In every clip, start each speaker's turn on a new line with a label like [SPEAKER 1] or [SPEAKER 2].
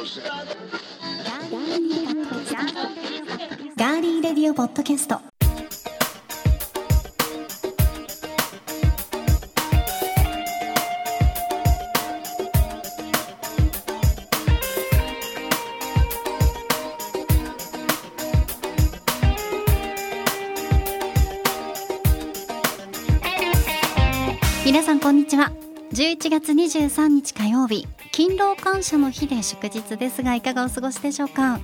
[SPEAKER 1] ガーリーレディオポッドキャスト。皆さんこんにちは。11月23日火曜日。勤労感謝の日で祝日ですがいかがお過ごしでしょうか？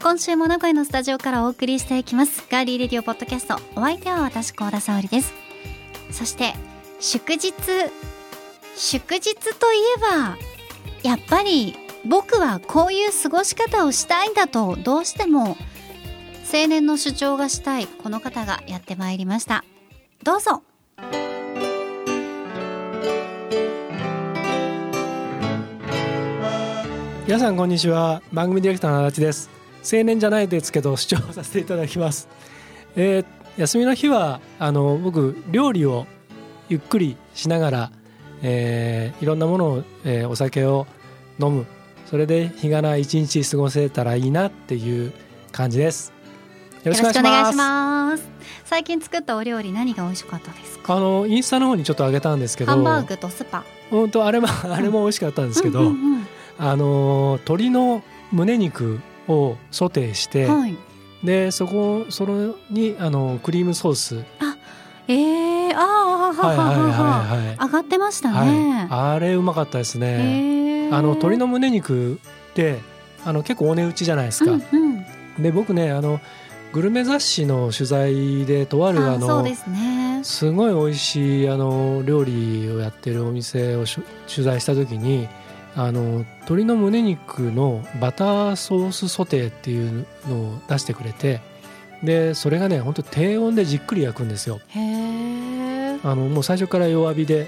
[SPEAKER 1] 今週も名古屋のスタジオからお送りしていきます。ガーリーレディオポッドキャストお相手は私高田沙織です。そして祝日祝日といえばやっぱり僕はこういう過ごし方をしたいんだとどうしても青年の主張がしたいこの方がやってまいりました。どうぞ。
[SPEAKER 2] 皆さんこんにちは。番組ディレクターの足立です。青年じゃないですけど視聴させていただきます、えー休みの日はあの僕料理をゆっくりしながら、えーいろんなものを、えーお酒を飲む。それで日がな一日過ごせたらいいなっていう感じです。よろしくお願いします。
[SPEAKER 1] 最近作ったお料理何が美味しかったですか？
[SPEAKER 2] あのインスタの方にちょっと上げたんですけど。
[SPEAKER 1] ハンバーグとスパ。
[SPEAKER 2] 本当あれもあれも美味しかったんですけど、
[SPEAKER 1] うんうん
[SPEAKER 2] あの鶏の胸肉をソテーして、
[SPEAKER 1] うんはい。
[SPEAKER 2] でそこそれにあのクリームソース。
[SPEAKER 1] えー、あーあーは
[SPEAKER 2] はいはい
[SPEAKER 1] はは
[SPEAKER 2] い。
[SPEAKER 1] 上がってました
[SPEAKER 2] はい、
[SPEAKER 1] ね、
[SPEAKER 2] あれうまかったです
[SPEAKER 1] え
[SPEAKER 2] ね、
[SPEAKER 1] ー。
[SPEAKER 2] あの鶏の胸肉ってあの結構お値打ちじゃないですか、
[SPEAKER 1] うんうん。
[SPEAKER 2] で僕ねあのグルメ雑誌の取材でとあるあの
[SPEAKER 1] ね。
[SPEAKER 2] すごい美味しいあの料理をやってるお店を取材した時にあの鶏の胸肉のバターソースソテーっていうのを出してくれてでそれがね本当低温でじっくり焼くんですよ。
[SPEAKER 1] へえ
[SPEAKER 2] あのもう最初から弱火で。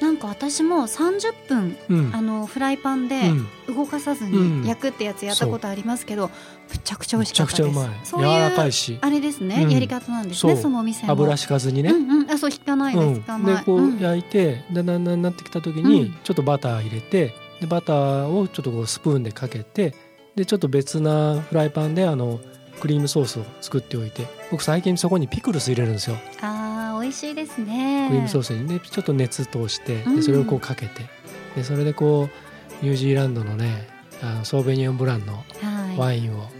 [SPEAKER 1] なんか私も30分
[SPEAKER 2] うん。
[SPEAKER 1] あのフライパンで
[SPEAKER 2] うん。
[SPEAKER 1] 動かさず
[SPEAKER 2] うん。
[SPEAKER 1] に焼くってやつやったことありますけど、むちゃくちゃ美
[SPEAKER 2] め
[SPEAKER 1] 味しかったです。
[SPEAKER 2] ちゃくちゃうまい。柔らか
[SPEAKER 1] い
[SPEAKER 2] し。
[SPEAKER 1] あれですね、
[SPEAKER 2] うん。
[SPEAKER 1] やり方なんですね。
[SPEAKER 2] そ
[SPEAKER 1] のお店も
[SPEAKER 2] 油敷かずにね、
[SPEAKER 1] うんうん、あそう引かないです、
[SPEAKER 2] うん。でこ
[SPEAKER 1] うん。
[SPEAKER 2] う焼いてだんだんだんなってきた時
[SPEAKER 1] うん。
[SPEAKER 2] にちょっとバター入れてでバターをちょっとこうスプーンでかけてでちょっと別なフライパンであのクリームソースを作っておいて僕最近そこにピクルス入れるんですよ。
[SPEAKER 1] あー美味しいですね。
[SPEAKER 2] クリームソースにねちょっと熱通して
[SPEAKER 1] うん。
[SPEAKER 2] でそれをこうかけて。でそれでこうニュージーランドのねあのソーベニオンブランの
[SPEAKER 1] はい。
[SPEAKER 2] ワインをこ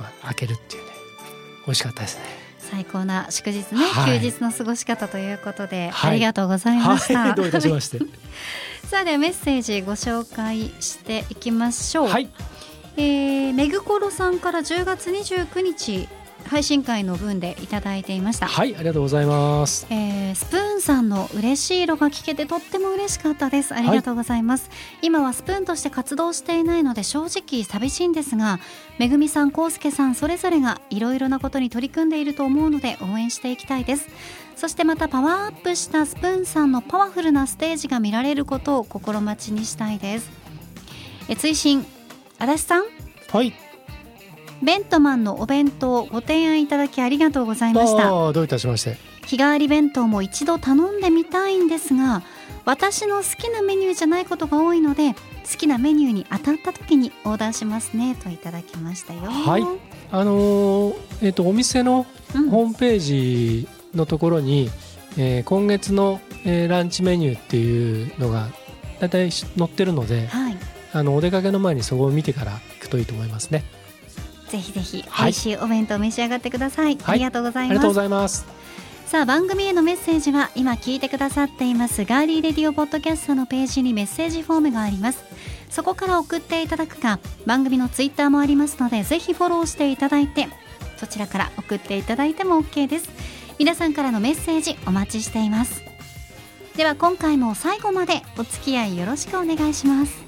[SPEAKER 2] う開けるっていうね。美味しかったですね
[SPEAKER 1] 最高な祝日ね、
[SPEAKER 2] はい。
[SPEAKER 1] 休日の過ごし方ということで、
[SPEAKER 2] はい。
[SPEAKER 1] ありがとうございました、
[SPEAKER 2] はい。どういたしまして。
[SPEAKER 1] さあではメッセージご紹介していきましょう、
[SPEAKER 2] はい。
[SPEAKER 1] えー、めぐころさんから10月29日配信会の分でいただいていました、
[SPEAKER 2] はいありがとうございます。
[SPEAKER 1] えースプーンさんの嬉しい色が聞けてとっても嬉しかったです。ありがとうございます、今はスプーンとして活動していないので正直寂しいんですがめぐみさんこうすけさんそれぞれがいろいろなことに取り組んでいると思うので応援していきたいです。そしてまたパワーアップしたスプーンさんのパワフルなステージが見られることを心待ちにしたいです。え追伸足立さん？
[SPEAKER 2] はい
[SPEAKER 1] ベントマンのお弁当ご提案いただきありがとうございました。
[SPEAKER 2] どういたしまして。
[SPEAKER 1] 日替わり弁当も一度頼んでみたいんですが私の好きなメニューじゃないことが多いので好きなメニューに当たった時にオーダーしますねといただきましたよ。
[SPEAKER 2] はい。あのーえっ、とお店の
[SPEAKER 1] うん。
[SPEAKER 2] ホームページのところに、えー今月の、えーランチメニューっていうのがだいたい載ってるので
[SPEAKER 1] はい。
[SPEAKER 2] あのお出かけの前にそこを見てから行くといいと思いますね
[SPEAKER 1] ぜひぜひ
[SPEAKER 2] はい
[SPEAKER 1] 美味しいお弁当召し上がってください、
[SPEAKER 2] はい。
[SPEAKER 1] ありがとうございます。
[SPEAKER 2] ありがとうございます。
[SPEAKER 1] さあ番組へのメッセージは今聞いてくださっています。ガーリーレディオポッドキャストのページにメッセージフォームがあります。そこから送っていただくか番組のツイッターもありますのでぜひフォローしていただいてそちらから送っていただいても OK です。皆さんからのメッセージお待ちしています。では今回も最後までお付き合いよろしくお願いします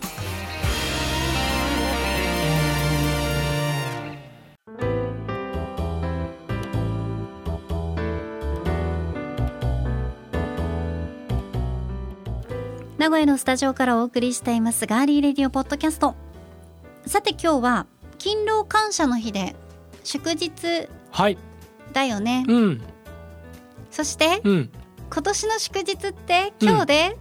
[SPEAKER 1] 名古屋のスタジオからお送りしていますガーリーレディオポッドキャスト。さて今日は勤労感謝の日で祝日。
[SPEAKER 2] はい。
[SPEAKER 1] だよね、
[SPEAKER 2] うん。
[SPEAKER 1] そして
[SPEAKER 2] うん。
[SPEAKER 1] 今年の祝日って今日で？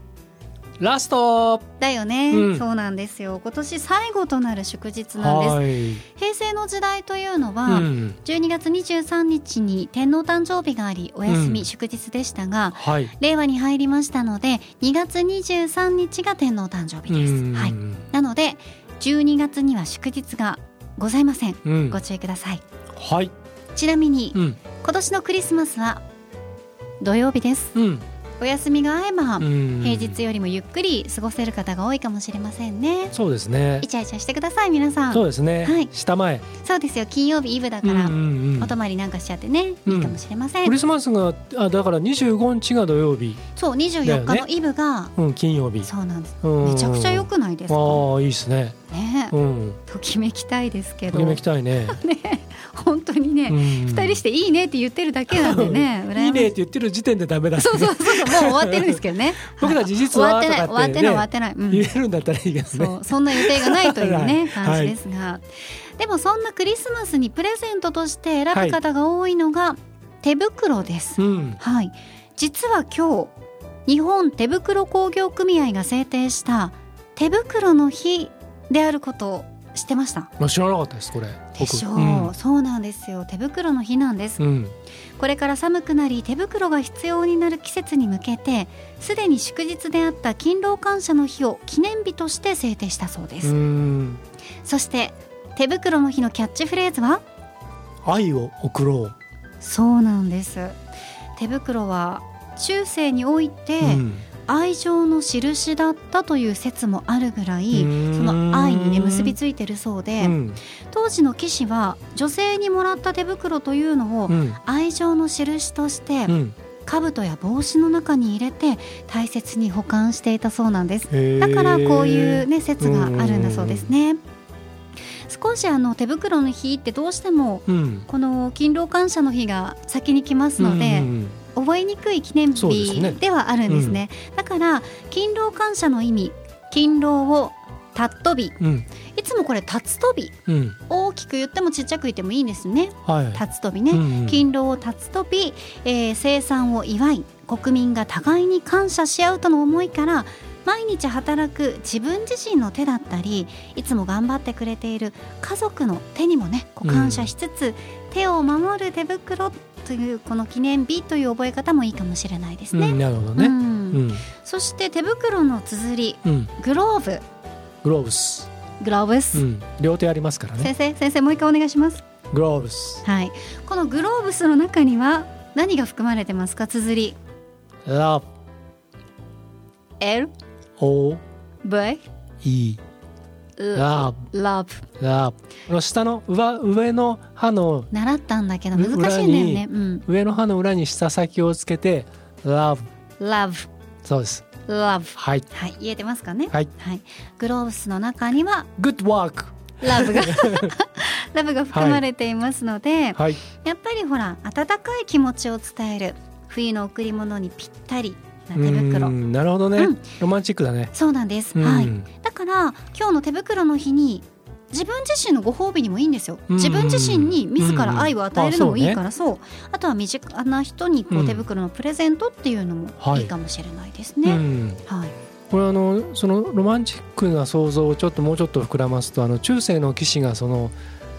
[SPEAKER 2] ラスト。
[SPEAKER 1] だよね、
[SPEAKER 2] うん。
[SPEAKER 1] そうなんですよ。今年最後となる祝日なんです。
[SPEAKER 2] はい、
[SPEAKER 1] 平成の時代というの
[SPEAKER 2] う
[SPEAKER 1] は、
[SPEAKER 2] ん、
[SPEAKER 1] 12月23日に天皇誕生日がありお休み、
[SPEAKER 2] うん。
[SPEAKER 1] 祝日でしたが
[SPEAKER 2] はい。
[SPEAKER 1] 令和に入りましたので2月23日が天皇誕生日です、
[SPEAKER 2] うん。
[SPEAKER 1] はい、なので12月には祝日がございません。
[SPEAKER 2] うん。
[SPEAKER 1] ご注意ください。
[SPEAKER 2] はい。
[SPEAKER 1] ちなみに
[SPEAKER 2] うん。
[SPEAKER 1] 今年のクリスマスは土曜日です。
[SPEAKER 2] うん
[SPEAKER 1] お休みが合えば
[SPEAKER 2] うん。
[SPEAKER 1] 平日よりもゆっくり過ごせる方が多いかもしれませんね。
[SPEAKER 2] そうですね。
[SPEAKER 1] イチャイチャしてください皆さん。
[SPEAKER 2] そうですね、
[SPEAKER 1] はい。
[SPEAKER 2] 下前。
[SPEAKER 1] そうですよ金曜日イブだから、お泊まりなんかしちゃってね、
[SPEAKER 2] うん。
[SPEAKER 1] いいかもしれません。
[SPEAKER 2] クリスマスがあだから25日が土曜日、
[SPEAKER 1] そう24日のイブが、
[SPEAKER 2] うん、金曜日。
[SPEAKER 1] そうなんです。
[SPEAKER 2] うん。
[SPEAKER 1] めちゃくちゃ良くないですか？
[SPEAKER 2] ああいいですね。
[SPEAKER 1] ね。
[SPEAKER 2] うん。
[SPEAKER 1] ときめきたいですけど。
[SPEAKER 2] ときめきたいね
[SPEAKER 1] 本当にね、
[SPEAKER 2] うん。
[SPEAKER 1] 二人していいねって言ってるだけなんでね
[SPEAKER 2] い。いねって言ってる時点でダメだ。
[SPEAKER 1] そうそうそうそうもう終わってるんですけどね。
[SPEAKER 2] 僕ら事実は
[SPEAKER 1] 終わってない終わってない終わってない、うん。
[SPEAKER 2] 言えるんだったらいいけどね。
[SPEAKER 1] そんな予定がないというね、
[SPEAKER 2] はい。
[SPEAKER 1] 感じですが、でもそんなクリスマスにプレゼントとして選ぶ方が多いのが手袋です。
[SPEAKER 2] うん。
[SPEAKER 1] はい、実は今日日本手袋工業組合が制定した手袋の日であることを知ってました？
[SPEAKER 2] まあ知らなかったですこれ。
[SPEAKER 1] でしょう、
[SPEAKER 2] 僕
[SPEAKER 1] そうなんですよ。手袋の日なんです、
[SPEAKER 2] うん、うん。
[SPEAKER 1] これから寒くなり手袋が必要になる季節に向けてすでに祝日であった勤労感謝の日を記念日として制定したそうです、
[SPEAKER 2] うん。
[SPEAKER 1] そして手袋の日のキャッチフレーズは？
[SPEAKER 2] 愛を送ろう、
[SPEAKER 1] そうなんです。手袋は中世において
[SPEAKER 2] うん
[SPEAKER 1] 愛情の印だったという説もあるぐらい、
[SPEAKER 2] うん。
[SPEAKER 1] その愛にね結びついてるそうで、
[SPEAKER 2] うん。
[SPEAKER 1] 当時の騎士は女性にもらった手袋というのを
[SPEAKER 2] うん。
[SPEAKER 1] 愛情の印として
[SPEAKER 2] うん。
[SPEAKER 1] 兜や帽子の中に入れて大切に保管していたそうなんです。だからこういうね説があるんだそうですね。少しあの手袋の日ってどうしても
[SPEAKER 2] うん。
[SPEAKER 1] この勤労感謝の日が先に来ますので、
[SPEAKER 2] うん
[SPEAKER 1] 覚えにくい記念日ではあるんですね。だから勤労感謝の意味勤労をたっとび
[SPEAKER 2] うん。
[SPEAKER 1] いつもこれたつとび
[SPEAKER 2] うん。
[SPEAKER 1] 大きく言ってもちっちゃく言ってもいいんですね。
[SPEAKER 2] はい。
[SPEAKER 1] たつとびね、
[SPEAKER 2] うん
[SPEAKER 1] 勤労をたつとび、えー生産を祝い国民が互いに感謝し合うとの思いから毎日働く自分自身の手だったりいつも頑張ってくれている家族の手にもねこう感謝しつつ、手を守る手袋というこの記念日という覚え方もいいかもしれないですね。
[SPEAKER 2] うんなるほどね。
[SPEAKER 1] うん。
[SPEAKER 2] うん。
[SPEAKER 1] そして手袋の綴り
[SPEAKER 2] うん。
[SPEAKER 1] グローブ。
[SPEAKER 2] グローブス。
[SPEAKER 1] グローブス、
[SPEAKER 2] うん。両手ありますからね。
[SPEAKER 1] 先生先生もう一回お願いします。
[SPEAKER 2] グローブス。
[SPEAKER 1] はい、このグローブスの中には何が含まれてますか？綴り。
[SPEAKER 2] Love
[SPEAKER 1] L
[SPEAKER 2] O
[SPEAKER 1] V
[SPEAKER 2] E Love
[SPEAKER 1] Love
[SPEAKER 2] Love この下の上上の歯の
[SPEAKER 1] 習ったんだけど難しいんだよね。うん、
[SPEAKER 2] 上の歯の裏に下先をつけて Love
[SPEAKER 1] Love
[SPEAKER 2] そうです。
[SPEAKER 1] Love
[SPEAKER 2] はい。
[SPEAKER 1] はい。言えてますかね？
[SPEAKER 2] はい。
[SPEAKER 1] はい、グローブスの中には
[SPEAKER 2] Good work
[SPEAKER 1] ラブが ラブが含まれていますので、
[SPEAKER 2] はい。
[SPEAKER 1] やっぱりほら温かい気持ちを伝える。冬の贈り物にぴったり。な手袋。
[SPEAKER 2] うんなるほどね、
[SPEAKER 1] うん
[SPEAKER 2] ロマンチックだね、
[SPEAKER 1] そうなんです。
[SPEAKER 2] うん
[SPEAKER 1] はい。だから今日の手袋の日に自分自身のご褒美にもいいんですよ。
[SPEAKER 2] うん
[SPEAKER 1] 自分自身に自ら愛を与えるのもいい
[SPEAKER 2] うん
[SPEAKER 1] からそう,、あとは身近な人にこ
[SPEAKER 2] う
[SPEAKER 1] うん手袋のプレゼントっていうのも
[SPEAKER 2] はい
[SPEAKER 1] いいかもしれないです
[SPEAKER 2] う
[SPEAKER 1] ね。
[SPEAKER 2] ん、
[SPEAKER 1] はい。
[SPEAKER 2] これあのそのロマンチックな想像をちょっともうちょっと膨らますとあの中世の騎士がその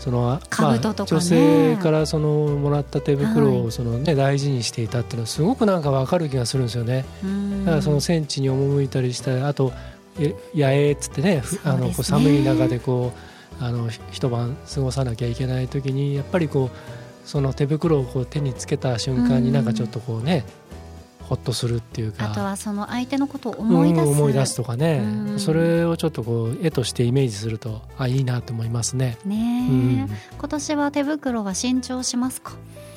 [SPEAKER 2] その
[SPEAKER 1] 兜とかね。
[SPEAKER 2] 女性からそのもらった手袋
[SPEAKER 1] はい。
[SPEAKER 2] をその、ね大事にしていたっていうのはすごくなんかわかる気がするんですよね。
[SPEAKER 1] うん。
[SPEAKER 2] だからその戦地に赴いたりしたりあとえ野営っつってねふあのこう寒い中でこうあのひ一晩過ごさなきゃいけない時にやっぱりこうその手袋をこう手につけた瞬間
[SPEAKER 1] うん
[SPEAKER 2] になんかちょっとこうねほっとするっていうか。
[SPEAKER 1] あとはその相手のことを思い出す。
[SPEAKER 2] うん思い出すとかね、
[SPEAKER 1] うん
[SPEAKER 2] それをちょっとこう絵としてイメージするとあいいなと思いますね。
[SPEAKER 1] ねえ、
[SPEAKER 2] うん
[SPEAKER 1] 今年は手袋は新調しますか？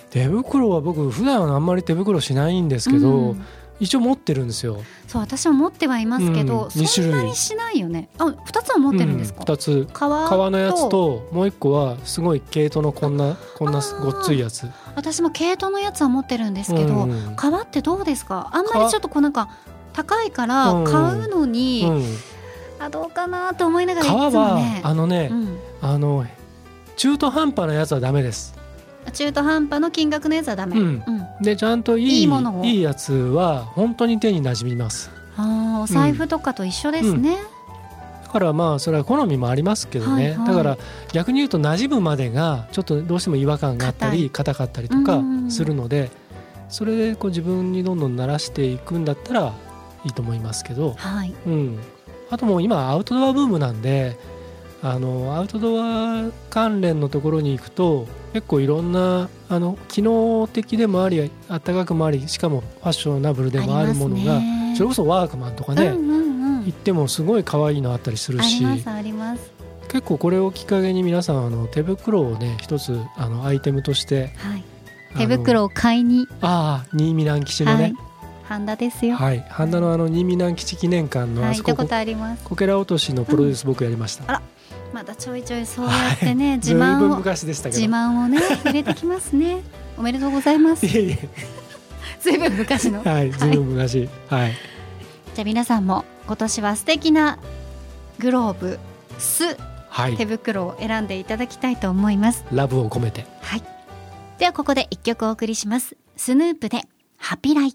[SPEAKER 2] 手袋は僕普段はあんまり手袋しないんですけど、
[SPEAKER 1] うん
[SPEAKER 2] 一応持ってるんですよ。
[SPEAKER 1] そう私も持ってはいますけど、
[SPEAKER 2] うん
[SPEAKER 1] そんなにしないよね。あ二つは持ってるんですか？
[SPEAKER 2] うん二つ
[SPEAKER 1] 革
[SPEAKER 2] 革のやつともう一個はすごい毛糸のこんなこんなごっついやつ。
[SPEAKER 1] 私も毛糸のやつは持ってるんですけど、
[SPEAKER 2] うんうん
[SPEAKER 1] 革ってどうですか？あんまりちょっとこうなんか高いから
[SPEAKER 2] うん
[SPEAKER 1] 買うのに、
[SPEAKER 2] うん
[SPEAKER 1] あどうかなと思いながらい
[SPEAKER 2] 革は
[SPEAKER 1] つもね、
[SPEAKER 2] あのね、
[SPEAKER 1] うん、
[SPEAKER 2] あの中途半端なやつはダメです。
[SPEAKER 1] 中途半端の金額のやつはダメ、
[SPEAKER 2] うん。
[SPEAKER 1] うん。
[SPEAKER 2] でちゃんといい
[SPEAKER 1] いいものを。
[SPEAKER 2] いいやつは本当に手に馴染みます。
[SPEAKER 3] ああお財布とかと一緒ですね、
[SPEAKER 2] だからまあそれは好みもありますけどね、
[SPEAKER 3] はいはい。
[SPEAKER 2] だから逆に言うと馴染むまでがちょっとどうしても違和感があったり硬かったりとか
[SPEAKER 3] うん。
[SPEAKER 2] するのでそれでこう自分にどんどん慣らしていくんだったらいいと思いますけど、
[SPEAKER 3] はい。
[SPEAKER 2] うん、あともう今アウトドアブームなんであのアウトドア関連のところに行くと結構いろんなあの機能的でもありあったかくもありしかもファッショナブルでもあるものが、それこそワークマンとかね、
[SPEAKER 3] うんうんうん。
[SPEAKER 2] 行ってもすごい可愛いのあったりするし結構これをきっかけに皆さんあの手袋をね一つあのアイテムとして
[SPEAKER 3] はい。手袋を買いに。
[SPEAKER 2] ああ新見南吉の
[SPEAKER 3] はい。
[SPEAKER 2] ね
[SPEAKER 3] ハンダですよ。
[SPEAKER 2] はい。半田のあの新見南吉記念館のあそこと
[SPEAKER 3] あります。
[SPEAKER 2] こけら落としのプロデュース僕やりました、
[SPEAKER 3] まだちょいちょいそうやってね、
[SPEAKER 2] ずい。
[SPEAKER 3] 自慢を自慢をね 入れてきますね。おめでとうございます。
[SPEAKER 2] いえいえ。
[SPEAKER 3] ずいぶん昔の。
[SPEAKER 2] はいずいぶん昔。はい。
[SPEAKER 3] じゃあ皆さんも今年は素敵なグローブス
[SPEAKER 2] はい。
[SPEAKER 3] 手袋を選んでいただきたいと思います。
[SPEAKER 2] ラブを込めて。
[SPEAKER 3] はい。ではここで一曲お送りします。スヌープでハピライ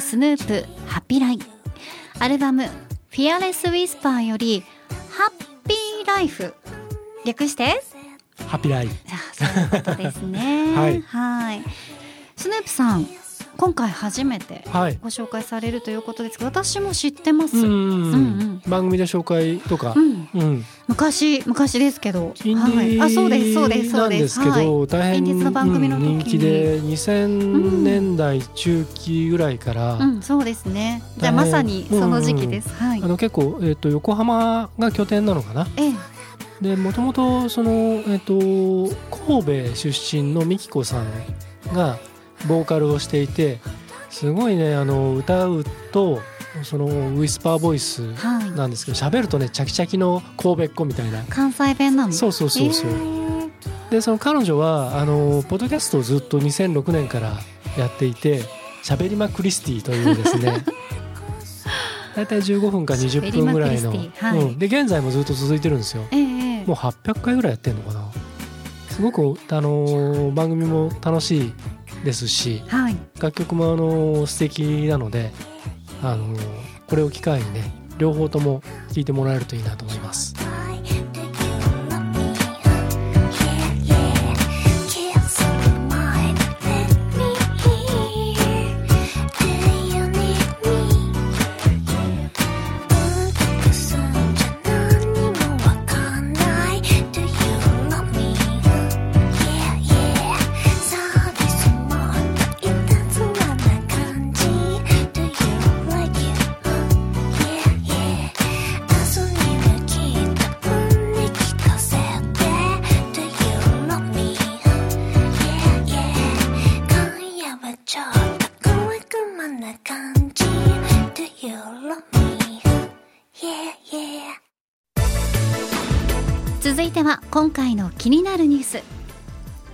[SPEAKER 3] スヌープハピライアルバム「フィアレス・ウィスパー」より「ハッピーライフ」略して？
[SPEAKER 2] ハッピーライ
[SPEAKER 3] あそういうことですね。
[SPEAKER 2] はい。
[SPEAKER 3] はい。スヌープさん今回初めて
[SPEAKER 2] はい。
[SPEAKER 3] ご紹介されるということですが私も知ってます、
[SPEAKER 2] 番組で紹介とか。
[SPEAKER 3] 昔昔ですけど。はい、あそうですそうですそうで
[SPEAKER 2] す。すけ
[SPEAKER 3] はい。
[SPEAKER 2] ど大変人気で2000年代中期ぐらいから。
[SPEAKER 3] うん、そうですね。じゃあまさにその時期です。はい。
[SPEAKER 2] あ。の結構、えっと横浜が拠点なのかな？
[SPEAKER 3] ええ、
[SPEAKER 2] でもともとその、えっと神戸出身の美紀子さんがボーカルをしていてすごいねあの歌うとそのウィスパーボイス
[SPEAKER 3] はい。
[SPEAKER 2] なんですけど喋るとねチャキチャキの神戸っ子みたいな。
[SPEAKER 3] 関西弁なの？
[SPEAKER 2] そうそうそうそう。
[SPEAKER 3] えー。
[SPEAKER 2] でその彼女はあのポッドキャストをずっと2006年からやっていて「しゃべりまクリスティ」というですね。大体15分か20分ぐらいの、
[SPEAKER 1] はい。
[SPEAKER 2] うん、で現在もずっと続いてるんですよ。
[SPEAKER 1] ええ
[SPEAKER 2] もう800回ぐらいやってるのかな。すごく、あの番組も楽しいですし
[SPEAKER 1] はい
[SPEAKER 2] 楽曲も、あの素敵なので、あのこれを機会にね両方とも聴いてもらえるといいなと思います。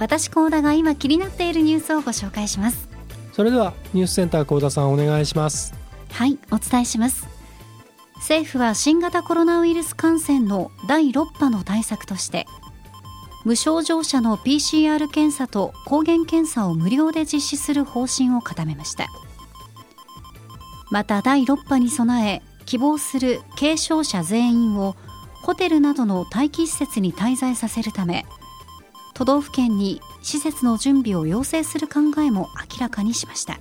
[SPEAKER 1] 私高田が今気になっているニュースをご紹介します。
[SPEAKER 2] それではニュースセンター幸田さんお願いします。
[SPEAKER 1] はいお伝えします。政府は新型コロナウイルス感染の第6波の対策として無症状者の PCR 検査と抗原検査を無料で実施する方針を固めました。また第6波に備え希望する軽症者全員をホテルなどの待機施設に滞在させるため都道府県に施設の準備を要請する考えも明らかにしました。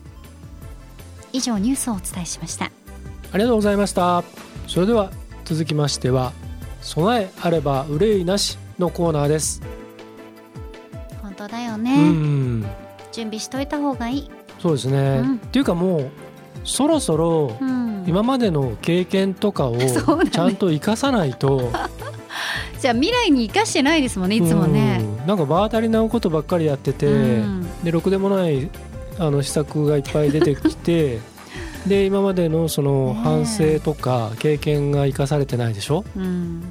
[SPEAKER 1] 以上ニュースをお伝えしました。
[SPEAKER 2] ありがとうございました。それでは続きましては備えあれば憂いなしのコーナーです。
[SPEAKER 1] 本当だよ
[SPEAKER 2] う
[SPEAKER 1] ね、
[SPEAKER 2] ん、
[SPEAKER 1] 準備しといた方がいい、
[SPEAKER 2] そうですね。
[SPEAKER 1] うん。
[SPEAKER 2] っていうかもうそろそろ
[SPEAKER 1] うん、
[SPEAKER 2] 今までの経験とかを ちゃんと生かさないと、
[SPEAKER 1] じゃあ未来に生かしてないですもんねいつもね、
[SPEAKER 2] うんなんか場当たりなことばっかりやってて、
[SPEAKER 1] うん。
[SPEAKER 2] でろくでもないあの施策がいっぱい出てきて で今までのその反省とか経験が生かされてないでしょ？
[SPEAKER 1] うん。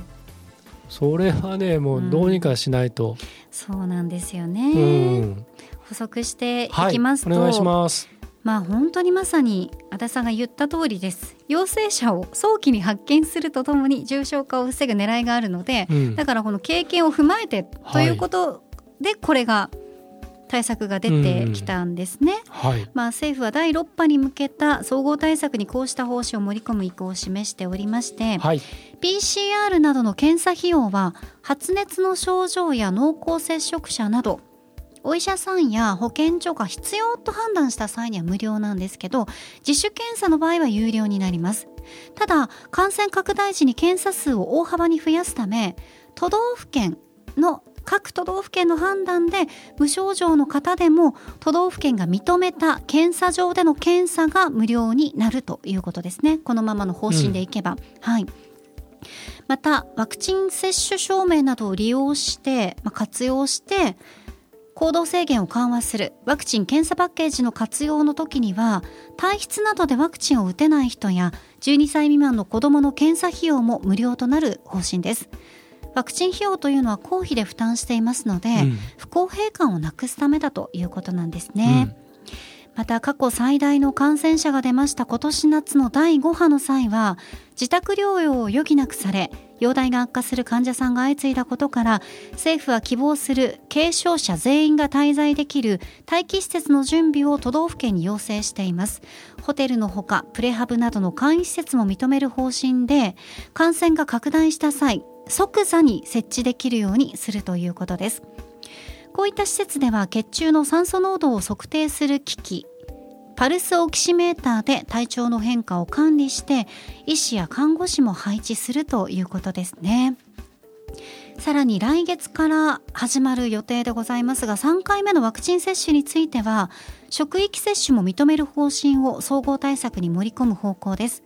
[SPEAKER 2] それはねもうどうにかしないと、
[SPEAKER 1] そうなんですよ
[SPEAKER 2] う
[SPEAKER 1] ね、
[SPEAKER 2] ん。
[SPEAKER 1] 補足してい
[SPEAKER 2] はい
[SPEAKER 1] きますと、
[SPEAKER 2] お願いします
[SPEAKER 1] まあ本当にまさに足立さんが言った通りです。陽性者を早期に発見するとともに重症化を防ぐ狙いがあるので、
[SPEAKER 2] うん。
[SPEAKER 1] だからこの経験を踏まえてということでこれが対策が出てきたんですね。
[SPEAKER 2] はい。
[SPEAKER 1] まあ、政府は第6波に向けた総合対策にこうした方針を盛り込む意向を示しておりまして、
[SPEAKER 2] はい。
[SPEAKER 1] PCR などの検査費用は発熱の症状や濃厚接触者などお医者さんや保健所が必要と判断した際には無料なんですけど自主検査の場合は有料になります。ただ感染拡大時に検査数を大幅に増やすため都道府県の各都道府県の判断で無症状の方でも都道府県が認めた検査場での検査が無料になるということですね。このままの方針でいけば、はい。またワクチン接種証明などを利用して、まあ、活用して行動制限を緩和するワクチン・検査パッケージの活用の時には体質などでワクチンを打てない人や12歳未満の子どもの検査費用も無料となる方針です。ワクチン費用というのは公費で負担していますので、
[SPEAKER 2] うん。
[SPEAKER 1] 不公平感をなくすためだということなんですね、また過去最大の感染者が出ました今年夏の第5波の際は自宅療養を余儀なくされ容体が悪化する患者さんが相次いだことから政府は希望する軽症者全員が滞在できる待機施設の準備を都道府県に要請しています。ホテルのほかプレハブなどの簡易施設も認める方針で感染が拡大した際即座に設置できるようにするということです。こういった施設では血中の酸素濃度を測定する機器パルスオキシメーターで体調の変化を管理して医師や看護師も配置するということですね。さらに来月から始まる予定でございますが3回目のワクチン接種については職域接種も認める方針を総合対策に盛り込む方向です。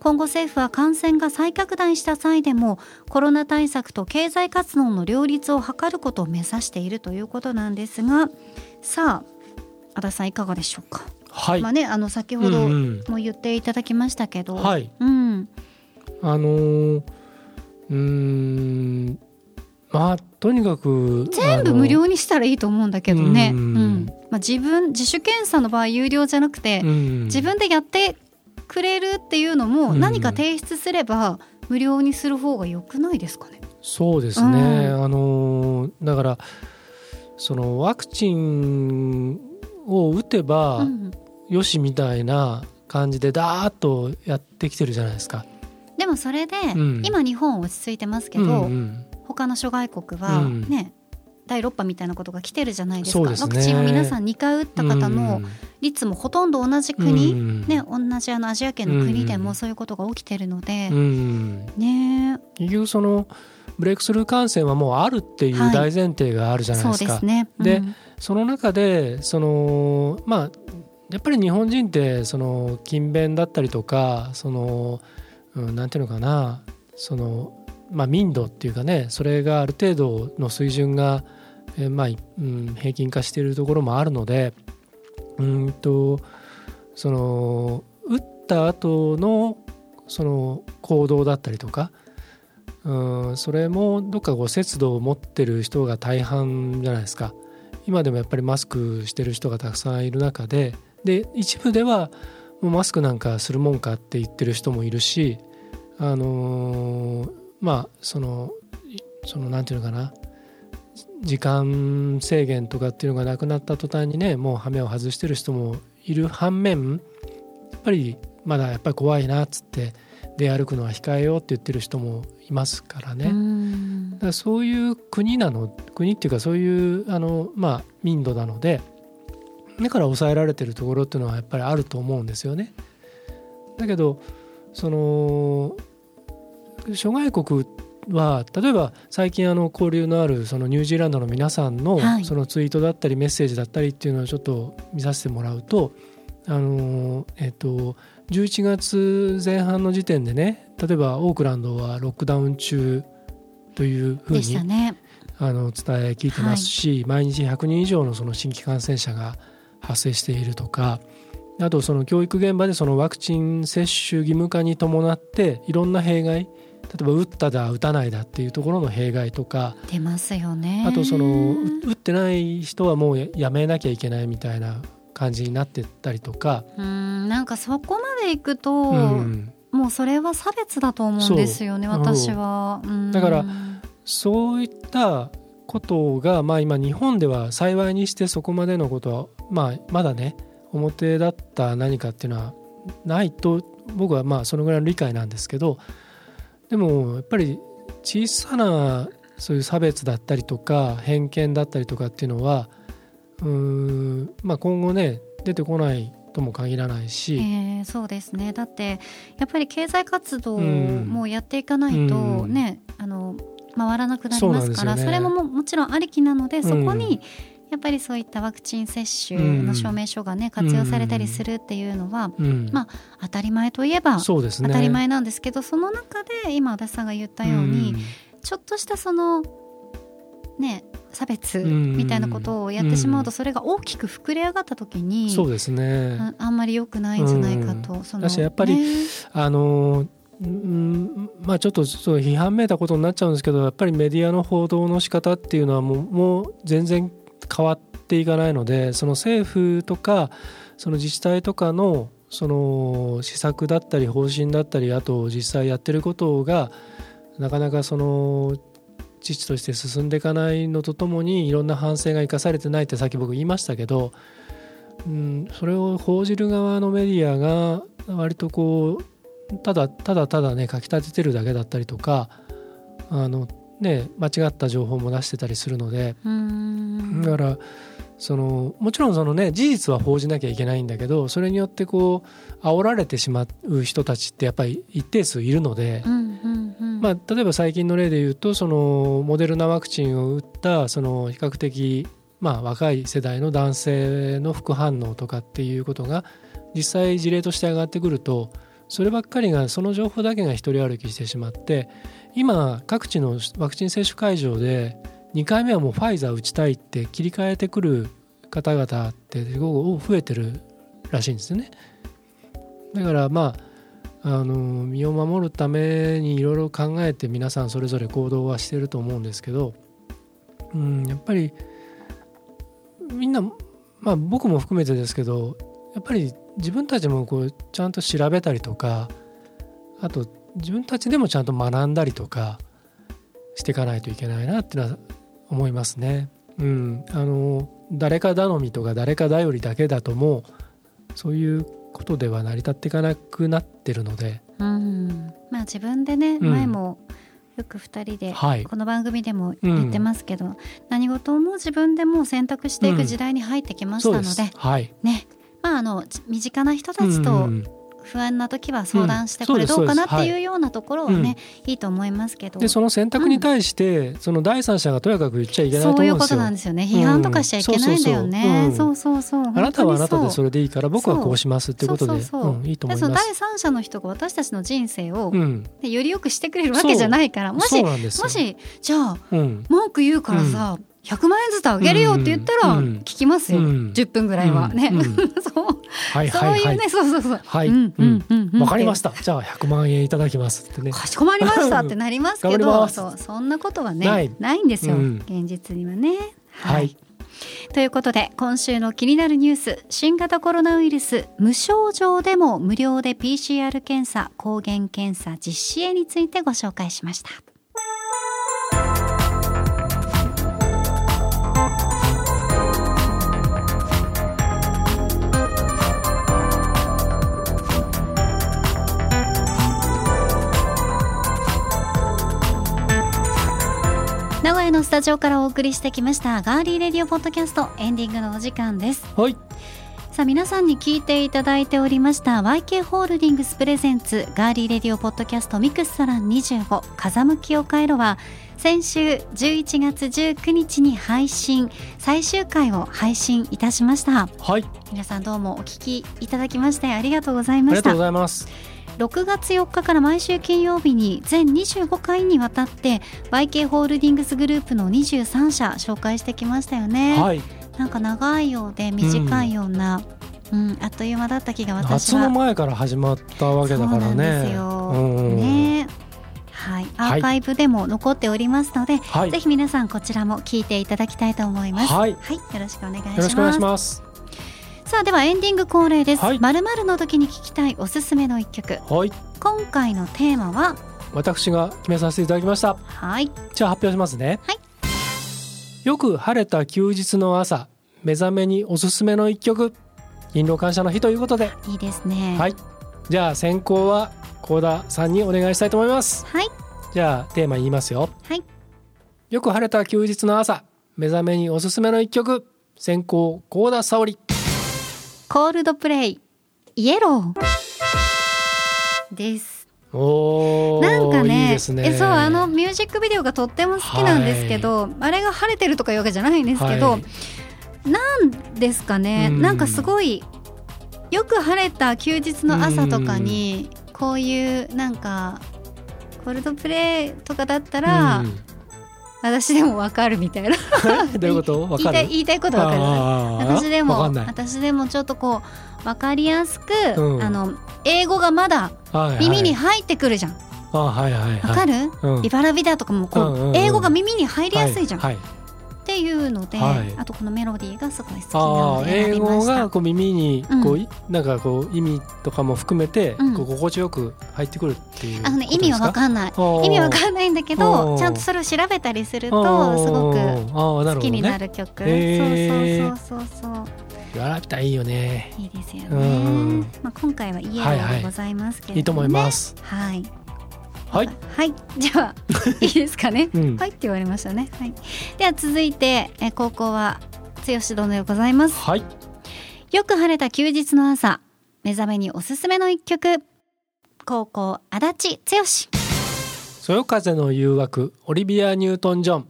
[SPEAKER 1] 今後政府は感染が再拡大した際でもコロナ対策と経済活動の両立を図ることを目指しているということなんですがさあ足立さんいかがでしょうか、
[SPEAKER 2] はい、
[SPEAKER 1] まあねあの先ほど
[SPEAKER 2] うんうん。
[SPEAKER 1] も言っていただきましたけど、
[SPEAKER 2] はい。
[SPEAKER 1] うん。
[SPEAKER 2] あのーうーんまあとにかく
[SPEAKER 1] 全部無料にしたらいいと思うんだけどね、
[SPEAKER 2] う
[SPEAKER 1] うん。んまあ、自分自主検査の場合有料じゃなくて、
[SPEAKER 2] うん。
[SPEAKER 1] 自分でやってくれるっていうのも
[SPEAKER 2] うん。
[SPEAKER 1] 何か提出すれば無料にする方が良くないですかね。
[SPEAKER 2] そうですね、
[SPEAKER 1] う
[SPEAKER 2] あのだからそのワクチンを打てば
[SPEAKER 1] うん
[SPEAKER 2] よしみたいな感じでダーッとやってきてるじゃないですか。
[SPEAKER 1] でもそれで、
[SPEAKER 2] うん。
[SPEAKER 1] 今日本落ち着いてますけど、
[SPEAKER 2] うんうん。
[SPEAKER 1] 他の諸外国は
[SPEAKER 2] うん。
[SPEAKER 1] ね、第6波みたいなことが来てるじゃないですか。
[SPEAKER 2] ね。
[SPEAKER 1] ワクチンを皆さん2回打った方の率もほとんど同じ国、
[SPEAKER 2] うん。
[SPEAKER 1] ね、同じあのアジア圏の国で
[SPEAKER 2] うん
[SPEAKER 1] もそういうことが起きてるので、
[SPEAKER 2] うん。
[SPEAKER 1] ね。
[SPEAKER 2] 結局そのブレイクスルー感染はもうあるっていう
[SPEAKER 1] はい。
[SPEAKER 2] 大前提があるじゃない
[SPEAKER 1] そう
[SPEAKER 2] ですか。
[SPEAKER 1] ですね。
[SPEAKER 2] で
[SPEAKER 1] うん。
[SPEAKER 2] その中でそのまあやっぱり日本人ってその勤勉だったりとかその、うん、なんていうのかなその、まあ、民度っていうかねそれがある程度の水準が、えーまあうん、平均化しているところもあるのでうんとその打った後のその行動だったりとかうんそれもどっかこう節度を持ってる人が大半じゃないですか。今でもやっぱりマスクしてる人がたくさんいる中でで一部ではもうマスクなんかするもんかって言ってる人もいるしあのーまあそのいそのなんていうのかな時間制限とかっていうのがなくなった途端にねもう羽目を外してる人もいる反面やっぱりまだやっぱり怖いなっつって出歩くのは控えようって言ってる人もいますからね。
[SPEAKER 1] うん
[SPEAKER 2] だからそういう国なの国っていうかそういうあの、まあ、民度なのでだから抑えられてるところっていうのはやっぱりあると思うんですよね。だけどその諸外国は例えば最近あの交流のあるそのニュージーランドの皆さんの
[SPEAKER 1] はい
[SPEAKER 2] そのツイートだったりメッセージだったりっていうのをちょっと見させてもらうとあのえっと11月前半の時点でね例えばオークランドはロックダウン中というふうに
[SPEAKER 1] ね。
[SPEAKER 2] あの伝え聞いてますし、毎日100人以上のその新規感染者が発生しているとかあとその教育現場でそのワクチン接種義務化に伴っていろんな弊害例えば打っただ打たないだっていうところの弊害とか
[SPEAKER 1] 出ますよね。
[SPEAKER 2] あとそのう打ってない人はもうややめなきゃいけないみたいな感じになってったりとか、
[SPEAKER 1] うんなんかそこまでいくと、
[SPEAKER 2] うん
[SPEAKER 1] もうそれは差別だと思うんですよね私は。うん
[SPEAKER 2] だからそういったことが、まあ、今日本では幸いにしてそこまでのことは、まあ、まだね表だった何かっていうのはないと僕はまあそのぐらいの理解なんですけどでもやっぱり小さなそういう差別だったりとか偏見だったりとかっていうのはうーん、まあ、今後ね出てこないとも限らないし、
[SPEAKER 1] えーそうですね。だってやっぱり経済活動
[SPEAKER 2] うん。
[SPEAKER 1] もやっていかないと
[SPEAKER 2] うん。
[SPEAKER 1] ね、あの回らなくなり
[SPEAKER 2] そう
[SPEAKER 1] ますから
[SPEAKER 2] なんですよね。
[SPEAKER 1] それもももちろんありきなので、
[SPEAKER 2] ん
[SPEAKER 1] そこにやっぱりそういったワクチン接種の証明書がね、活用されたりするっていうのは、
[SPEAKER 2] うん。
[SPEAKER 1] ま当たり前といえば
[SPEAKER 2] ね。
[SPEAKER 1] 当たり前なんですけどその中で今足立さんが言ったように、
[SPEAKER 2] ん。
[SPEAKER 1] ちょっとしたそのね差別
[SPEAKER 2] ん。
[SPEAKER 1] みたいなことをやってしまうとそれが大きく膨れ上がった時に、
[SPEAKER 2] そうですね。
[SPEAKER 1] ああんまり良くないんじゃないかと、その
[SPEAKER 2] やっぱり
[SPEAKER 1] ね。
[SPEAKER 2] あのうんまあちょっとそう批判めいたことになっちゃうんですけどやっぱりメディアの報道の仕方っていうのはもうもう全然変わっていかないのでその政府とかその自治体とかのその施策だったり方針だったりあと実際やってることがなかなかその父として進んでいかないのとともにいろんな反省が生かされてないってさっき僕言いましたけど、うん、それを報じる側のメディアが割とこうただただただね書き立ててるだけだったりとかあの、ね、間違った情報も出してたりするので。だからそのもちろんそのね事実は報じなきゃいけないんだけどそれによってこう煽られてしまう人たちってやっぱり一定数いるので。まあ、例えば最近の例で言うとそのモデルナワクチンを打ったその比較的、まあ、若い世代の男性の副反応とかっていうことが実際事例として上がってくるとそればっかりがその情報だけが一人歩きしてしまって今各地のワクチン接種会場で2回目はもうファイザー打ちたいって切り替えてくる方々ってすごく増えてるらしいんですよね。だからまああの身を守るためにいろいろ考えて皆さんそれぞれ行動はしてると思うんですけどうん、やっぱりみんな、まあ、僕も含めてですけどやっぱり自分たちもこうちゃんと調べたりとかあと自分たちでもちゃんと学んだりとかしていかないといけないなっていうのは思いますね。うん、あの誰か頼みとか誰か頼りだけだともうそういうことでは成り立っていかなくなってるので、
[SPEAKER 1] うん。まあ自分でね、
[SPEAKER 2] うん。
[SPEAKER 1] 前もよく2人で、
[SPEAKER 2] はい。
[SPEAKER 1] この番組でも言ってますけど、何事も自分でもう選択していく時代に入ってきましたので。ね。まああのち身近な人たちと
[SPEAKER 2] うん
[SPEAKER 1] 不安な時は相談して
[SPEAKER 2] うん
[SPEAKER 1] これどうかなっていうようなところはね、い。いと思いますけど。
[SPEAKER 2] でその選択に対して、その第三者がとやかく言っちゃいけない
[SPEAKER 1] そういうこと。なんですよね。批判とかしちゃいけないんだよね、
[SPEAKER 2] うん。そう
[SPEAKER 1] そうそう。
[SPEAKER 2] あなたはあなたでそ
[SPEAKER 1] れ
[SPEAKER 2] れでいいから僕はこうしますってことで。
[SPEAKER 1] そうそうそう。
[SPEAKER 2] うんいいと思
[SPEAKER 1] でその
[SPEAKER 2] います。
[SPEAKER 1] 第三者の人が私たちの人生を、より良くしてくれるわけじゃないからもしもしじゃあ
[SPEAKER 2] うん。
[SPEAKER 1] 文句言うからさ、100万円ずつあげるよって言ったら
[SPEAKER 2] うん
[SPEAKER 1] 聞きますよ、
[SPEAKER 2] うん。
[SPEAKER 1] 10分ぐらいは。ね、
[SPEAKER 2] うん。うん。
[SPEAKER 1] そう。
[SPEAKER 2] はい
[SPEAKER 1] そう
[SPEAKER 2] はい。はい
[SPEAKER 1] ね、そうそうそう。
[SPEAKER 2] はい、わかりました。じゃあ100万円いただきますってね。
[SPEAKER 1] かしこまりましたってなりますけどそうそんなことはね
[SPEAKER 2] な
[SPEAKER 1] ないいんですよ、
[SPEAKER 2] うん。
[SPEAKER 1] 現実にはね。
[SPEAKER 2] はい。
[SPEAKER 1] ということで今週の気になるニュース。新型コロナウイルス無症状でも無料で PCR 検査抗原検査実施へについてご紹介しました名古屋のスタジオからお送りしてきましたガーリーレディオポッドキャストエンディングのお時間です。
[SPEAKER 2] はい。
[SPEAKER 1] さあ皆さんに聞いていただいておりました YK ホールディングスプレゼンツガーリーレディオポッドキャストミクスサラン25風向きを変えろは先週11月19日に配信最終回を配信いたしました。
[SPEAKER 2] はい。
[SPEAKER 1] 皆さんどうもお聞きいただきましてありがとうござい
[SPEAKER 2] ありがとう
[SPEAKER 1] ました
[SPEAKER 2] ございます。
[SPEAKER 1] 6月4日から毎週金曜日に全25回にわたって YK ホールディングスグループの23社紹介してきましたよね、
[SPEAKER 2] はい。
[SPEAKER 1] なんか長いようで短いような、うんあっという間だった気が私
[SPEAKER 2] 夏
[SPEAKER 1] は
[SPEAKER 2] の前から始まったわけだからね。
[SPEAKER 1] ね。はい、アーカイブでも残っておりますので、
[SPEAKER 2] はい。
[SPEAKER 1] ぜひ皆さんこちらも聞いていただきたいと思います。
[SPEAKER 2] はい。
[SPEAKER 1] よろしくお願いします。
[SPEAKER 2] よろしくお願いします。
[SPEAKER 1] さあではエンディング恒例です。
[SPEAKER 2] はい
[SPEAKER 1] まるまるの時に聞きたいおすすめの一曲。
[SPEAKER 2] はい
[SPEAKER 1] 今回のテーマは
[SPEAKER 2] 私が決めさせていただきました。
[SPEAKER 1] はい
[SPEAKER 2] じゃあ発表しますね。
[SPEAKER 1] はい
[SPEAKER 2] よく晴れた休日の朝目覚めにおすすめの一曲勤労感謝の日ということで、
[SPEAKER 1] いいですね。
[SPEAKER 2] はいじゃあ先行は高田さんにお願いしたいと思います。
[SPEAKER 1] はい
[SPEAKER 2] じゃあテーマ言いますよ。
[SPEAKER 1] はい
[SPEAKER 2] よく晴れた休日の朝目覚めにおすすめの一曲先行高田沙織
[SPEAKER 1] コールドプレイイエロー。です。
[SPEAKER 2] おー
[SPEAKER 1] なんかね
[SPEAKER 2] いね。
[SPEAKER 1] えそうあのミュージックビデオがとっても好きなんですけど、あれが晴れてるとかいうわけじゃないんですけど、
[SPEAKER 2] はい。
[SPEAKER 1] なんですかね、
[SPEAKER 2] うん。
[SPEAKER 1] なんかすごいよく晴れた休日の朝とかにこういうなんかコールドプレイとかだったら、
[SPEAKER 2] うん
[SPEAKER 1] 私でもわかるみたいな。
[SPEAKER 2] どういうこと？わ
[SPEAKER 1] 言いたい
[SPEAKER 2] かる
[SPEAKER 1] 言いたいことわかる。私でも私でもちょっとこうわかりやすく、
[SPEAKER 2] うん。
[SPEAKER 1] あの英語がまだ耳に入ってくるじゃん。
[SPEAKER 2] あはいはいはい。
[SPEAKER 1] わかる、
[SPEAKER 2] うん。
[SPEAKER 1] ビバラビダとかもこう、
[SPEAKER 2] うんうんうん。
[SPEAKER 1] 英語が耳に入りやすいじゃん、
[SPEAKER 2] はいはい
[SPEAKER 1] っていうので、
[SPEAKER 2] はい。
[SPEAKER 1] あとこのメロディーがすごい好きな
[SPEAKER 2] 英語がこう耳にこう、
[SPEAKER 1] う
[SPEAKER 2] いなんかこう意味とかも含めて、
[SPEAKER 1] うん。
[SPEAKER 2] こう心地よく入ってくるっていう
[SPEAKER 1] あのね意味はわかんない。意味わかんないんだけどちゃんとそれを調べたりするとすごく好きになる曲、
[SPEAKER 2] へー。
[SPEAKER 1] そうそうそうそう
[SPEAKER 2] くやらびたいいよね。
[SPEAKER 1] いいですよね、
[SPEAKER 2] うん
[SPEAKER 1] まあ、今回はイエロ
[SPEAKER 2] はいはい。
[SPEAKER 1] ーでございますけれども、ね。
[SPEAKER 2] いいと思います。
[SPEAKER 1] はい
[SPEAKER 2] はい、
[SPEAKER 1] はい、じゃあいいですかね
[SPEAKER 2] うん
[SPEAKER 1] はいって言われましたね。はい。では続いてえ高校は剛殿でございます。
[SPEAKER 2] はい
[SPEAKER 1] よく晴れた休日の朝、目覚めにおすすめの一曲。高校足立剛。
[SPEAKER 2] そよ風の誘惑オリビア・ニュートン・ジョン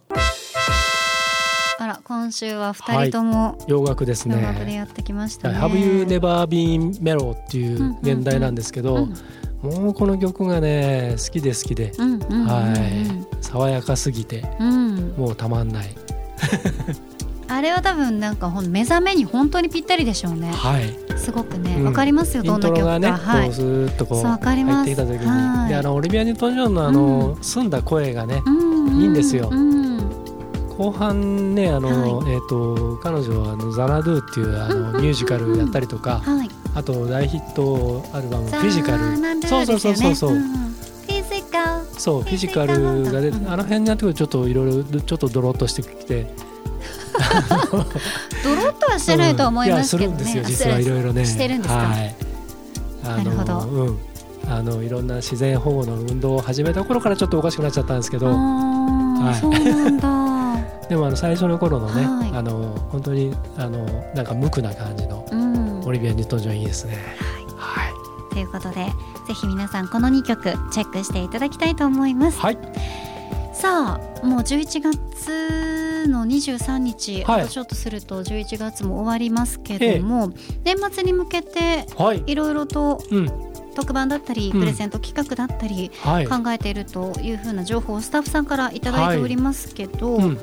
[SPEAKER 1] あら今週は二人とも
[SPEAKER 2] 洋楽です
[SPEAKER 1] 洋楽で
[SPEAKER 2] ね
[SPEAKER 1] やってきましたね。
[SPEAKER 2] Have You Never Been Mellow っていう年代なんですけど、
[SPEAKER 1] うん
[SPEAKER 2] もうこの曲がね好きで好きで、
[SPEAKER 1] うんうんうんうん。
[SPEAKER 2] はい。爽やかすぎて。
[SPEAKER 1] うん。
[SPEAKER 2] もうたまんない。
[SPEAKER 1] あれは多分なんかほん目覚めに本当にぴったりでしょうね。
[SPEAKER 2] はい。
[SPEAKER 1] すごくね。
[SPEAKER 2] うん。
[SPEAKER 1] わかりますよどんな曲か。
[SPEAKER 2] ね、
[SPEAKER 1] はい。
[SPEAKER 2] こう。スーッとこう入ってきた時に、
[SPEAKER 1] はい。
[SPEAKER 2] であのオリビア・ニュートン・ジョンのあの、澄んだ声がね
[SPEAKER 1] うんうん
[SPEAKER 2] いいんですよ。
[SPEAKER 1] うん
[SPEAKER 2] 後半ねあの、
[SPEAKER 1] は
[SPEAKER 2] えっ、と彼女はあのザナドゥっていうあの、
[SPEAKER 1] うんうんうんうん。
[SPEAKER 2] ミュージカルやったりとか、
[SPEAKER 1] はい
[SPEAKER 2] あと大ヒットアルバムフィジカル。そうそうそうそうそう、
[SPEAKER 1] フィジカル。
[SPEAKER 2] そうフィジカルが出て、
[SPEAKER 1] うん
[SPEAKER 2] あの辺になってくるとちょっといろいろちょっとドロッとしてきて。
[SPEAKER 1] ドロッとはしてないとは思いますけどね、
[SPEAKER 2] うん。いやするんですよ実はいろいろね。
[SPEAKER 1] してるんですか？
[SPEAKER 2] はい。あの
[SPEAKER 1] なるほど。
[SPEAKER 2] うん。あのいろんな自然保護の運動を始めた頃からちょっとおかしくなっちゃったんですけど。はい。
[SPEAKER 1] そうなんだ。
[SPEAKER 2] でもあの最初の頃のね、
[SPEAKER 1] はい。
[SPEAKER 2] あの本当にあのなんか無垢な感じの。
[SPEAKER 1] うん
[SPEAKER 2] オリビア・ニュートン・ジョンいいですね。はい、
[SPEAKER 1] ということでぜひ皆さんこの2曲チェックしていただきたいと思います。
[SPEAKER 2] はい、
[SPEAKER 1] さあもう11月の23日、
[SPEAKER 2] はい。
[SPEAKER 1] あとちょっとすると11月も終わりますけども、年末に向けて
[SPEAKER 2] はい、
[SPEAKER 1] いろいろと
[SPEAKER 2] うん、
[SPEAKER 1] 特番だったり
[SPEAKER 2] うん。
[SPEAKER 1] プレゼント企画だったり
[SPEAKER 2] はい、
[SPEAKER 1] 考えているというふうな情報をスタッフさんからいただいておりますけど、
[SPEAKER 2] うん、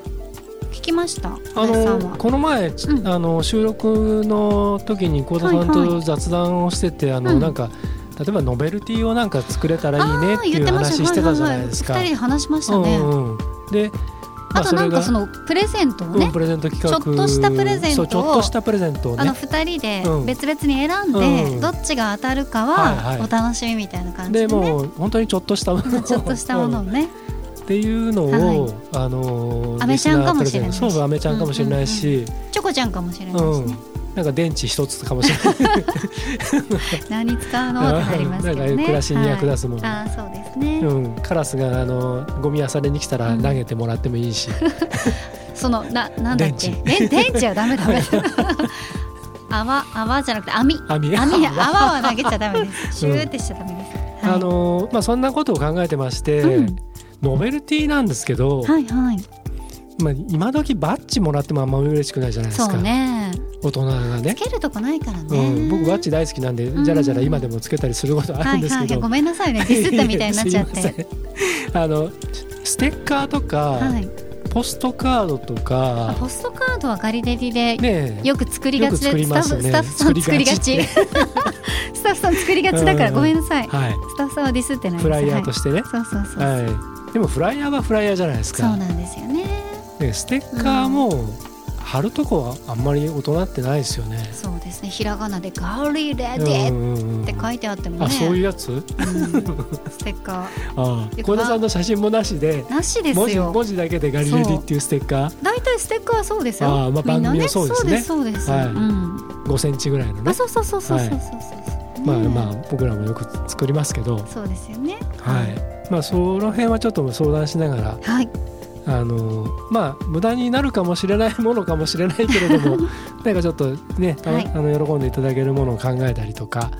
[SPEAKER 1] 聞きました
[SPEAKER 2] あ。のこの前、ち
[SPEAKER 1] うん。
[SPEAKER 2] あの収録の時に幸田さん
[SPEAKER 1] はい
[SPEAKER 2] と雑談をしてて、あの
[SPEAKER 1] うん。
[SPEAKER 2] なんか例えばノベルティをなんか作れたらいいねっていう話してたじゃないですか。
[SPEAKER 1] はいはいはい、2人で話しましたね。
[SPEAKER 2] うんうん、で、
[SPEAKER 1] あとなんかそ
[SPEAKER 2] の
[SPEAKER 1] のプレゼントをね、
[SPEAKER 2] プレゼント企画。
[SPEAKER 1] ちょっとしたプレゼントを
[SPEAKER 2] ちょっとしたプレゼントを
[SPEAKER 1] あの
[SPEAKER 2] ね
[SPEAKER 1] 2人で
[SPEAKER 2] うん。
[SPEAKER 1] 別々に選んで、
[SPEAKER 2] うん。
[SPEAKER 1] どっちが当たるか
[SPEAKER 2] は
[SPEAKER 1] お楽しみみたいな感じで
[SPEAKER 2] で
[SPEAKER 1] ね。
[SPEAKER 2] もう本当にちょっとしたものを。
[SPEAKER 1] ちょっとしたものをね、
[SPEAKER 2] っていうのを、
[SPEAKER 1] はい
[SPEAKER 2] あの
[SPEAKER 1] アメちゃんかもしれない
[SPEAKER 2] そうアメちゃんかもしれないし、
[SPEAKER 1] チョコちゃんかもしれないしね、
[SPEAKER 2] なんか電池一つかもしれない。
[SPEAKER 1] 何使うのってなりますね。
[SPEAKER 2] なんか暮らしに役立つもの、
[SPEAKER 1] はい、あーそうですね、
[SPEAKER 2] うん、カラスがあのゴミ漁りに来たら投げてもらってもいいし、
[SPEAKER 1] そのななんだっけ？
[SPEAKER 2] 電
[SPEAKER 1] え電池はダメダメ 泡泡じゃなくて網。
[SPEAKER 2] 網。
[SPEAKER 1] 網泡。は投げちゃダメです。シューってしちゃダメです、はい。
[SPEAKER 2] あのまあ、そんなことを考えてまして、
[SPEAKER 1] うん
[SPEAKER 2] ノベルティなんですけど、
[SPEAKER 1] はいはい。
[SPEAKER 2] まあ、今時バッジもらってもあんま嬉しくないじゃないですか。
[SPEAKER 1] そうね。
[SPEAKER 2] 大人がね。
[SPEAKER 1] つ。けるとこないからね、
[SPEAKER 2] うん、僕バッジ大好きなんで
[SPEAKER 1] うん。
[SPEAKER 2] じゃらじゃら今でもつけたりすることあるんですけど、
[SPEAKER 1] はいはい、ごめんなさいね。ディスったみたいになっちゃって。
[SPEAKER 2] あのステッカーとか、
[SPEAKER 1] はい。
[SPEAKER 2] ポストカードと
[SPEAKER 1] あ
[SPEAKER 2] か
[SPEAKER 1] ポストカードはガリレディでよく作りがちでスタッフ、
[SPEAKER 2] ますね。
[SPEAKER 1] スタッフさん作りがち。
[SPEAKER 2] 作
[SPEAKER 1] スタッフさん作りがちだから
[SPEAKER 2] うん
[SPEAKER 1] ごめんなさい、
[SPEAKER 2] はい、
[SPEAKER 1] スタッフさんはディスってないです。
[SPEAKER 2] フライヤーと
[SPEAKER 1] し
[SPEAKER 2] してね、
[SPEAKER 1] て、そうそうそう、
[SPEAKER 2] はい、でもフライヤーはフライヤーじゃないですか。
[SPEAKER 1] そうなんですよね。
[SPEAKER 2] でステッカーも貼るとこはあんまり大人ってないですよね。
[SPEAKER 1] そうですね。ひらがなでガリレディ
[SPEAKER 2] うんうんうん
[SPEAKER 1] って書いてあってもね、
[SPEAKER 2] あそういうやつ？
[SPEAKER 1] うん。ステッカ
[SPEAKER 2] ああ小田さんの写真もなしで
[SPEAKER 1] ーなしです
[SPEAKER 2] 文字
[SPEAKER 1] よ
[SPEAKER 2] 文字だけでガリレディっていうステッカー？
[SPEAKER 1] 大体ステッカーはそうですよ。
[SPEAKER 2] あーまあ番組はそうですね。
[SPEAKER 1] そうですそうです、
[SPEAKER 2] はい。
[SPEAKER 1] うん。
[SPEAKER 2] 5センチぐらいのね。
[SPEAKER 1] あそうそうそうそうそうそうそう、ね
[SPEAKER 2] まあまあ僕らもよく作りますけど、
[SPEAKER 1] そうですよね。
[SPEAKER 2] はい。まあその辺はちょっと相談しながら
[SPEAKER 1] はい。
[SPEAKER 2] あのまあ無駄になるかもしれないものかもしれないけれども なんかちょっとね、あ
[SPEAKER 1] はい。
[SPEAKER 2] あの喜んでいただけるものを考えたりとか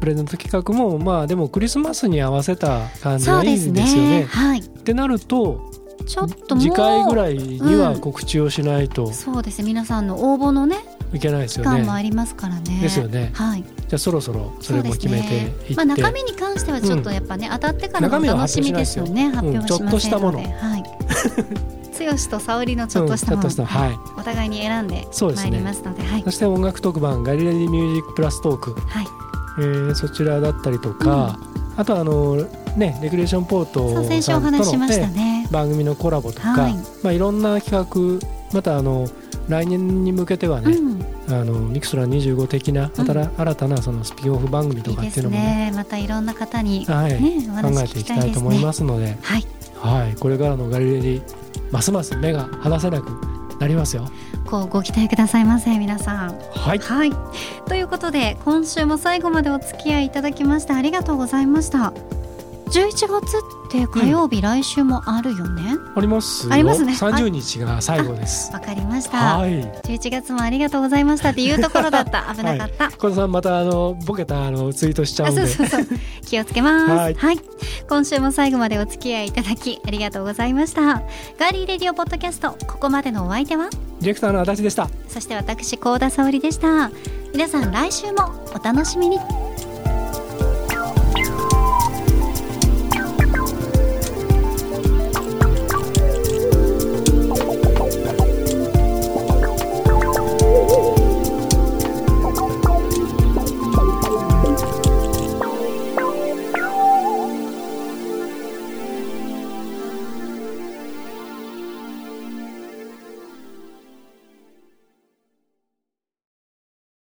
[SPEAKER 2] プレゼント企画もまあでもクリスマスに合わせた感じがいいんですよね。
[SPEAKER 1] ね。はい。
[SPEAKER 2] ってなると
[SPEAKER 1] ちょっと
[SPEAKER 2] 次回ぐらいには
[SPEAKER 1] うん。
[SPEAKER 2] 告知をしないと。
[SPEAKER 1] そうです皆さんの応募のね
[SPEAKER 2] いけないです
[SPEAKER 1] 期
[SPEAKER 2] よね。
[SPEAKER 1] 間もありますからね。
[SPEAKER 2] ですよね。
[SPEAKER 1] はい。
[SPEAKER 2] じゃあそろそろそれも決めていって、
[SPEAKER 1] まあ、中身に関してはちょっとやっぱね、当たってからのお楽しみですよね。発表しませんので、
[SPEAKER 2] 発表しないですようん
[SPEAKER 1] はい。剛と沙織のちょっとしたもの、
[SPEAKER 2] うん。ちょっとしたはい。
[SPEAKER 1] お互いに選んでまいりますので。はい。
[SPEAKER 2] そして音楽特番ガリレディミュージックプラストーク、
[SPEAKER 1] はい。
[SPEAKER 2] えーそちらだったりとか、あとあのねレクリエーションポート
[SPEAKER 1] 先週お
[SPEAKER 2] さんと
[SPEAKER 1] 話ししました
[SPEAKER 2] の、ね、
[SPEAKER 1] ね
[SPEAKER 2] 番組のコラボとか、
[SPEAKER 1] はい。
[SPEAKER 2] まあいろんな企画またあの来年に向けてはね、
[SPEAKER 1] うん。
[SPEAKER 2] あのミクソラ25的な、
[SPEAKER 1] うん。
[SPEAKER 2] 新新たなそのスピンオフ番組とかっていうのもね
[SPEAKER 1] ね。またいろんな方に、ね
[SPEAKER 2] はい、
[SPEAKER 1] お
[SPEAKER 2] 考えていきたいと思いますので、
[SPEAKER 1] はい。
[SPEAKER 2] はい、これからのガリレディますます目が離せなくなりますよ。
[SPEAKER 1] こうご期待くださいませ皆さん。
[SPEAKER 2] はい、
[SPEAKER 1] はい。ということで今週も最後までお付き合いいただきましてありがとうございました。11月って火曜日、来週もあるよね？
[SPEAKER 2] ありますよ。
[SPEAKER 1] ありますね。
[SPEAKER 2] 30日が最後です。
[SPEAKER 1] わかりました、
[SPEAKER 2] はい。
[SPEAKER 1] 11月もありがとうございました。っていうところだった。危なかった、
[SPEAKER 2] 小田さんまたあのボケたあのツイートしちゃう
[SPEAKER 1] あ
[SPEAKER 2] んで。
[SPEAKER 1] そうそうそう。気をつけます。
[SPEAKER 2] は
[SPEAKER 1] はい。い、今週も最後までお付き合いいただきありがとうございました。ガーリーレディオポッドキャストここまでのお相手は？
[SPEAKER 2] ディレクターの足立でした。
[SPEAKER 1] そして私高田沙織でした。皆さん来週もお楽しみに